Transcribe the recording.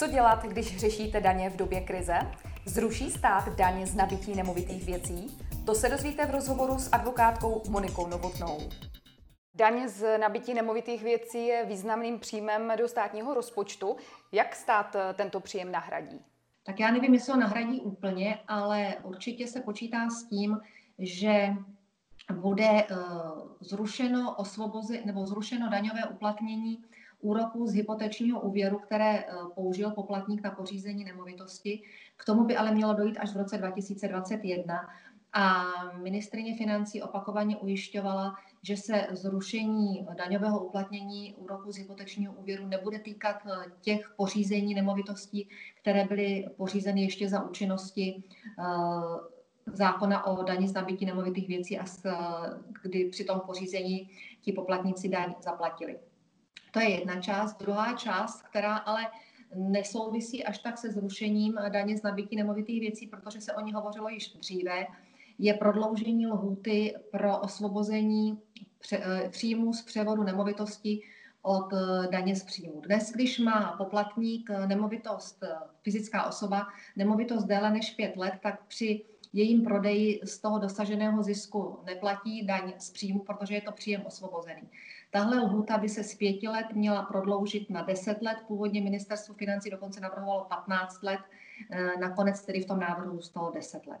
Co dělat, když řešíte daně v době krize? Zruší stát daně z nabití nemovitých věcí? To se dozvíte v rozhovoru s advokátkou Monikou Novotnou. Daň z nabití nemovitých věcí je významným příjmem do státního rozpočtu. Jak stát tento příjem nahradí? Tak já nevím, jestli ho nahradí úplně, ale určitě se počítá s tím, že bude eh, zrušeno osvobozi, nebo zrušeno daňové uplatnění úroků z hypotečního úvěru, které eh, použil poplatník na pořízení nemovitosti. K tomu by ale mělo dojít až v roce 2021 a ministrině financí opakovaně ujišťovala, že se zrušení daňového uplatnění úroku z hypotečního úvěru nebude týkat eh, těch pořízení nemovitostí, které byly pořízeny ještě za účinnosti zákona o daní z nabití nemovitých věcí a kdy při tom pořízení ti poplatníci daň zaplatili. To je jedna část. Druhá část, která ale nesouvisí až tak se zrušením daně z nabití nemovitých věcí, protože se o ní hovořilo již dříve, je prodloužení lhůty pro osvobození eh, příjmu z převodu nemovitosti od eh, daně z příjmu. Dnes, když má poplatník eh, nemovitost, fyzická osoba, nemovitost déle než pět let, tak při jejím prodeji z toho dosaženého zisku neplatí daň z příjmu, protože je to příjem osvobozený. Tahle lhůta by se z pěti let měla prodloužit na deset let. Původně ministerstvo financí dokonce navrhovalo 15 let, eh, nakonec tedy v tom návrhu z toho 10 let.